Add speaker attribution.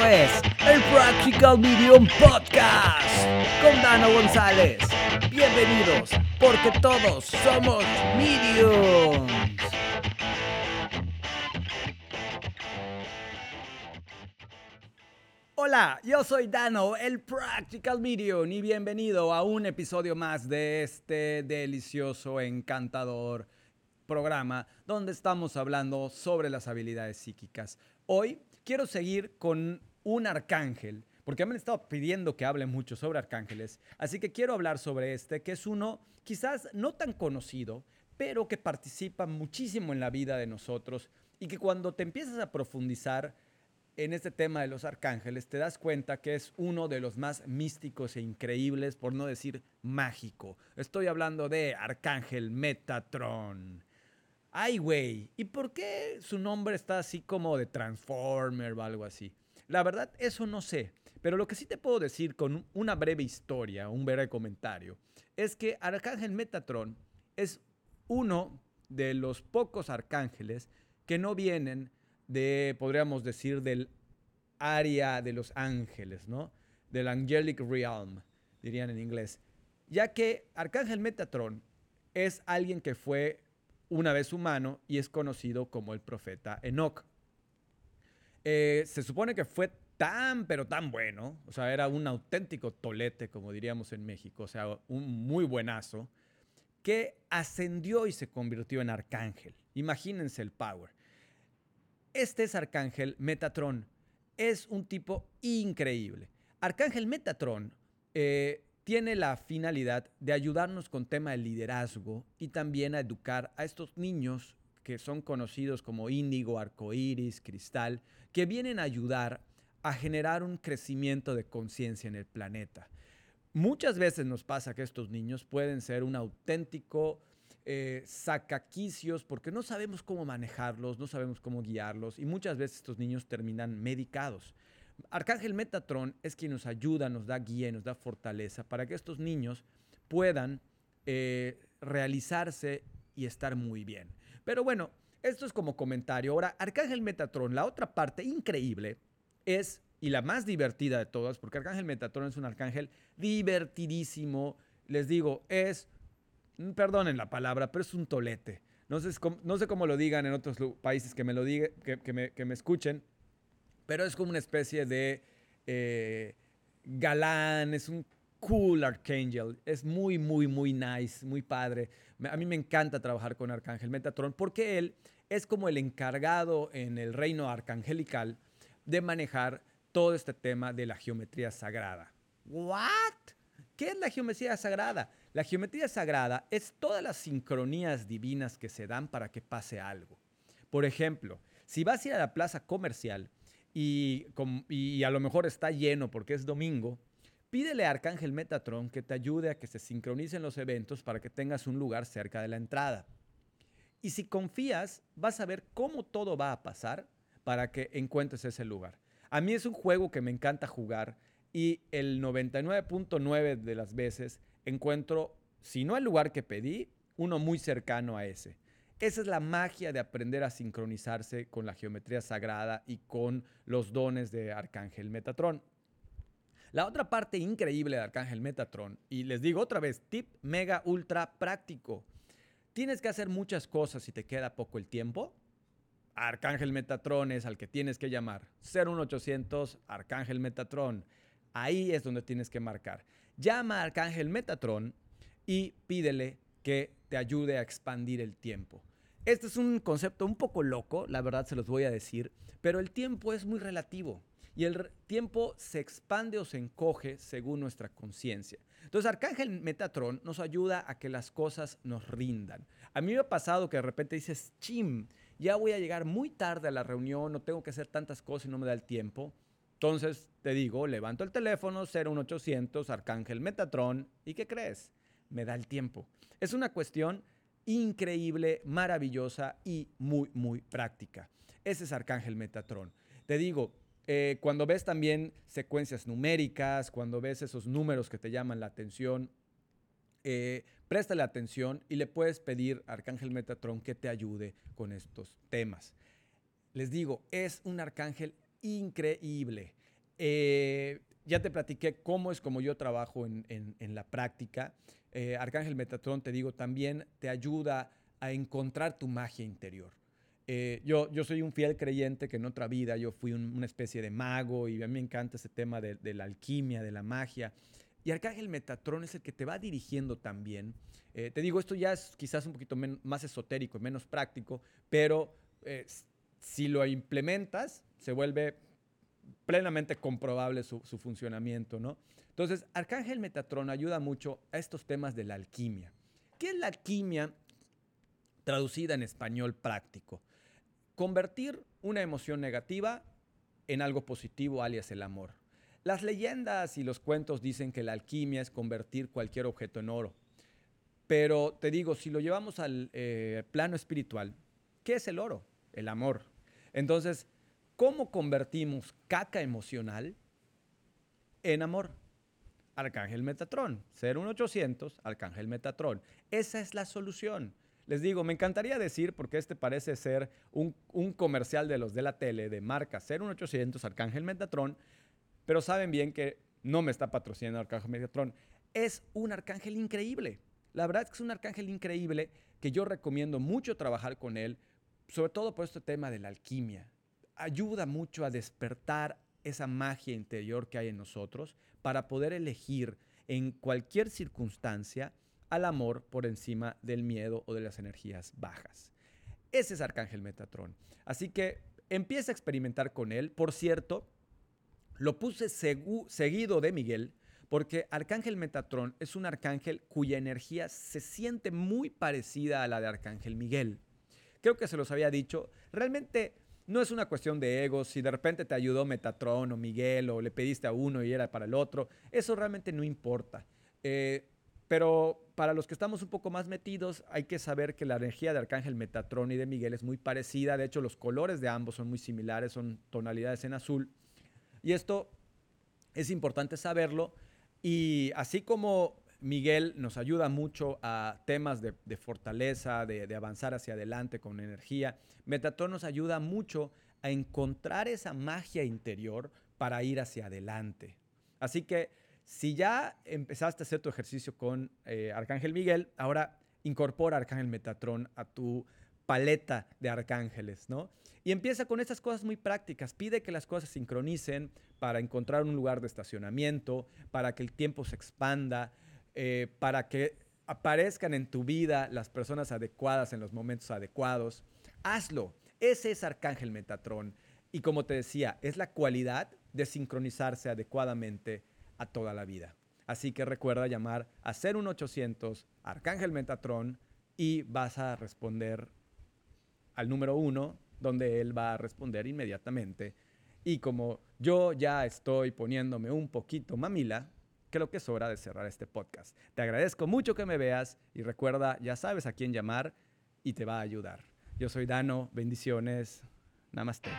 Speaker 1: Es el Practical Medium Podcast con Dano González. Bienvenidos, porque todos somos mediums. Hola, yo soy Dano, el Practical Medium, y bienvenido a un episodio más de este delicioso, encantador programa donde estamos hablando sobre las habilidades psíquicas. Hoy quiero seguir con un arcángel, porque me han estado pidiendo que hable mucho sobre arcángeles, así que quiero hablar sobre este, que es uno quizás no tan conocido, pero que participa muchísimo en la vida de nosotros y que cuando te empiezas a profundizar en este tema de los arcángeles, te das cuenta que es uno de los más místicos e increíbles, por no decir mágico. Estoy hablando de Arcángel Metatron. Ay, güey, ¿y por qué su nombre está así como de Transformer o algo así? La verdad, eso no sé. Pero lo que sí te puedo decir con una breve historia, un breve comentario, es que Arcángel Metatron es uno de los pocos arcángeles que no vienen de, podríamos decir, del área de los ángeles, ¿no? Del angelic realm, dirían en inglés. Ya que Arcángel Metatron es alguien que fue una vez humano y es conocido como el profeta Enoch. Eh, se supone que fue tan, pero tan bueno, o sea, era un auténtico tolete, como diríamos en México, o sea, un muy buenazo, que ascendió y se convirtió en arcángel. Imagínense el power. Este es Arcángel Metatron. Es un tipo increíble. Arcángel Metatron eh, tiene la finalidad de ayudarnos con tema de liderazgo y también a educar a estos niños que son conocidos como índigo, arcoíris, cristal, que vienen a ayudar a generar un crecimiento de conciencia en el planeta. Muchas veces nos pasa que estos niños pueden ser un auténtico eh, sacaquicios porque no sabemos cómo manejarlos, no sabemos cómo guiarlos y muchas veces estos niños terminan medicados. Arcángel Metatron es quien nos ayuda, nos da guía nos da fortaleza para que estos niños puedan eh, realizarse y estar muy bien. Pero bueno, esto es como comentario. Ahora, Arcángel Metatron, la otra parte increíble es, y la más divertida de todas, porque Arcángel Metatron es un arcángel divertidísimo, les digo, es, perdonen la palabra, pero es un tolete. No sé, cómo lo digan en otros países que me lo que me escuchen, pero es como una especie de eh, galán, es un cool Archangel, es muy, muy, muy nice, muy padre. A mí me encanta trabajar con Arcángel Metatron porque él es como el encargado en el reino arcangelical de manejar todo este tema de la geometría sagrada. ¿What? ¿Qué es la geometría sagrada? La geometría sagrada es todas las sincronías divinas que se dan para que pase algo. Por ejemplo, si vas a ir a la plaza comercial y, a lo mejor está lleno porque es domingo, pídele a Arcángel Metatron que te ayude a que se sincronicen los eventos para que tengas un lugar cerca de la entrada. Y si confías, vas a ver cómo todo va a pasar para que encuentres ese lugar. A mí es un juego que me encanta jugar y el 99.9 de las veces encuentro, si no el lugar que pedí, uno muy cercano a ese. Esa es la magia de aprender a sincronizarse con la geometría sagrada y con los dones de Arcángel Metatron. La otra parte increíble de Arcángel Metatron, y les digo otra vez, tip mega ultra práctico. Tienes que hacer muchas cosas y te queda poco el tiempo. Arcángel Metatron es al que tienes que llamar. 01800 Arcángel Metatron. Ahí es donde tienes que marcar. Llama a Arcángel Metatron y pídele que te ayude a expandir el tiempo. Este es un concepto un poco loco, la verdad se los voy a decir, pero el tiempo es muy relativo y el tiempo se expande o se encoge según nuestra conciencia. Entonces, Arcángel Metatron nos ayuda a que las cosas nos rindan. A mí me ha pasado que de repente dices, chim, ya voy a llegar muy tarde a la reunión, no tengo que hacer tantas cosas y no me da el tiempo. Entonces, te digo, levanto el teléfono 01800 Arcángel Metatron y ¿qué crees? Me da el tiempo. Es una cuestión increíble, maravillosa y muy, muy práctica. Ese es Arcángel Metatron. Te digo, eh, cuando ves también secuencias numéricas, cuando ves esos números que te llaman la atención, eh, préstale atención y le puedes pedir a Arcángel Metatron que te ayude con estos temas. Les digo, es un arcángel increíble. Eh, ya te platiqué cómo es como yo trabajo en, la práctica. Eh, Arcángel Metatron, te digo, también te ayuda a encontrar tu magia interior. Eh, yo, yo soy un fiel creyente que en otra vida yo fui una especie de mago y a mí me encanta ese tema de, la alquimia, de la magia. Y Arcángel Metatron es el que te va dirigiendo también. te digo, esto ya es quizás un poquito más esotérico, menos práctico, pero si lo implementas, se vuelve plenamente comprobable su, funcionamiento, ¿no? Entonces, Arcángel Metatron ayuda mucho a estos temas de la alquimia. ¿Qué es la alquimia traducida en español práctico? Convertir una emoción negativa en algo positivo, alias el amor. Las leyendas y los cuentos dicen que la alquimia es convertir cualquier objeto en oro. Pero te digo, si lo llevamos al eh, plano espiritual, ¿qué es el oro? El amor. Entonces, ¿Cómo convertimos caca emocional en amor? Arcángel Metatron, 01800, Arcángel Metatron. Esa es la solución. Les digo, me encantaría decir, porque este parece ser un, comercial de los de la tele, de marca 01800, Arcángel Metatron, pero saben bien que no me está patrocinando Arcángel Metatron. Es un arcángel increíble. La verdad es que es un arcángel increíble que yo recomiendo mucho trabajar con él, sobre todo por este tema de la alquimia ayuda mucho a despertar esa magia interior que hay en nosotros para poder elegir en cualquier circunstancia al amor por encima del miedo o de las energías bajas. Ese es Arcángel Metatron. Así que empieza a experimentar con él. Por cierto, lo puse seguido de Miguel porque Arcángel Metatron es un arcángel cuya energía se siente muy parecida a la de Arcángel Miguel. Creo que se los había dicho. Realmente no es una cuestión de egos, si de repente te ayudó Metatron o Miguel o le pediste a uno y era para el otro, eso realmente no importa. Eh, pero para los que estamos un poco más metidos, hay que saber que la energía de Arcángel Metatron y de Miguel es muy parecida. De hecho, los colores de ambos son muy similares, son tonalidades en azul. Y esto es importante saberlo. Y así como Miguel nos ayuda mucho a temas de, fortaleza, de, avanzar hacia adelante con energía. Metatron nos ayuda mucho a encontrar esa magia interior para ir hacia adelante. Así que si ya empezaste a hacer tu ejercicio con eh, Arcángel Miguel, ahora incorpora Arcángel Metatron a tu paleta de arcángeles, ¿no? Y empieza con estas cosas muy prácticas. Pide que las cosas sincronicen para encontrar un lugar de estacionamiento, para que el tiempo se expanda, eh, para que aparezcan en tu vida las personas adecuadas en los momentos adecuados. Hazlo. Ese es Arcángel Metatron. Y como te decía, es la cualidad de sincronizarse adecuadamente a toda la vida. Así que recuerda llamar a 01800 Arcángel Metatron y vas a responder al número uno, donde él va a responder inmediatamente. Y como yo ya estoy poniéndome un poquito mamila, creo que es hora de cerrar este podcast. Te agradezco mucho que me veas y recuerda, ya sabes a quién llamar y te va a ayudar. Yo soy Dano, bendiciones, namaste.